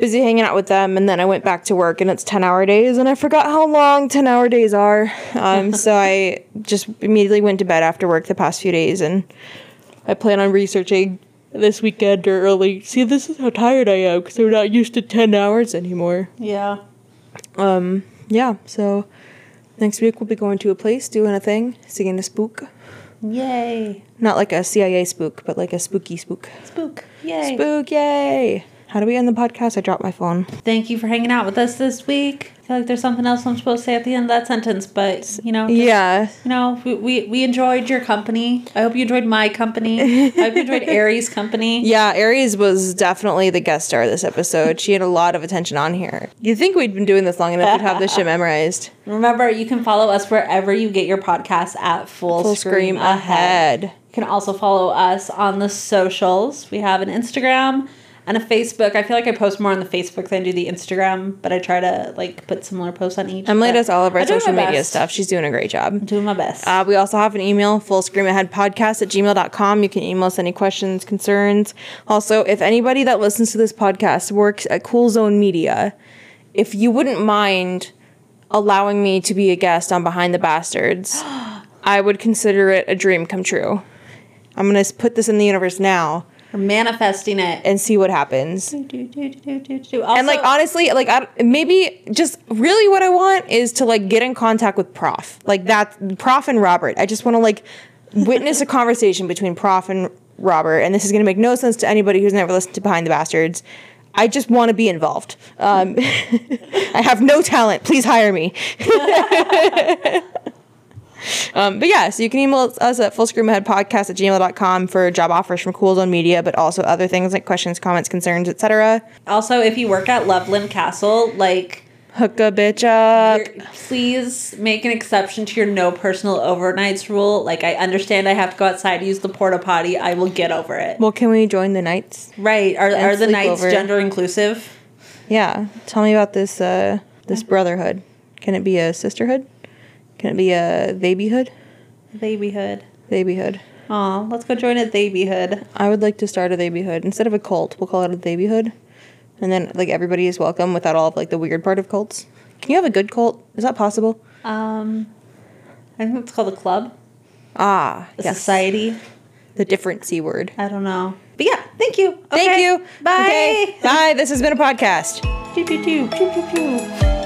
busy hanging out with them, and then I went back to work, and it's ten hour days, and I forgot how long ten hour days are. Um, so I just immediately went to bed after work the past few days, and I plan on researching this weekend or early. See, this is how tired I am because I'm not used to ten hours anymore. Yeah. Um, yeah, so next week we'll be going to a place, doing a thing, seeing a spook. Yay. Not like a CIA spook, but like a spooky spook. Spook. Yay. Spook, yay! How do we end the podcast? I dropped my phone. Thank you for hanging out with us this week. I feel like there's something else I'm supposed to say at the end of that sentence, but you know, just- Yeah. you know, we, we, we enjoyed your company. I hope you enjoyed my company. I hope you enjoyed Aries' company. Yeah, Aries was definitely the guest star this episode. She had a lot of attention on here. You think we'd been doing this long enough we'd have this shit memorized? Remember, you can follow us wherever you get your podcasts at Full, Full Scream, scream Ahead. ahead. You can also follow us on the socials. We have an Instagram and a Facebook. I feel like I post more on the Facebook than I do the Instagram, but I try to like put similar posts on each. Emily does all of our social media best. stuff. She's doing a great job. I'm doing my best. Uh, we also have an email, full scream ahead podcast at gmail.com. You can email us any questions, concerns. Also, if anybody that listens to this podcast works at Cool Zone Media, if you wouldn't mind allowing me to be a guest on Behind the Bastards, I would consider it a dream come true. I'm going to put this in the universe now We're manifesting it. and see what happens. Do, do, do, do. And like honestly, like I, maybe just really what I want is to like get in contact with Prop. Like that, Prop and Robert. I just want to like witness a conversation between Prop and Robert. And this is gonna make no sense to anybody who's never listened to Behind the Bastards. I just want to be involved. Um, I have no talent. Please hire me. Um, but yeah, so you can email us at fullscreamaheadpodcast at gmail.com for job offers from Cool Zone Media, but also other things like questions, comments, concerns, etc. also, if you work at Loveland Castle, like Hook a bitch up. Please make an exception to your no personal overnights rule. Like, I understand I have to go outside to use the porta potty. I will get over it. Well, can we join the knights? Right? Are, are the knights over. gender inclusive? Yeah. Tell me about this uh this brotherhood. Can it be a sisterhood? Can it be a babyhood? Babyhood. Babyhood. Aw, let's go join a babyhood. I would like to start a babyhood instead of a cult. We'll call it a babyhood, and then like everybody is welcome without all of like the weird part of cults. Can you have a good cult? Is that possible? Um, I think it's called a club, Ah, a yes. society. The different c word. I don't know. But yeah, thank you. Thank you. Bye. Okay. Bye. This has been a podcast. Pew, pew, pew, pew, pew, pew.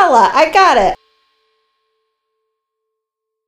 Umbrella. I got it.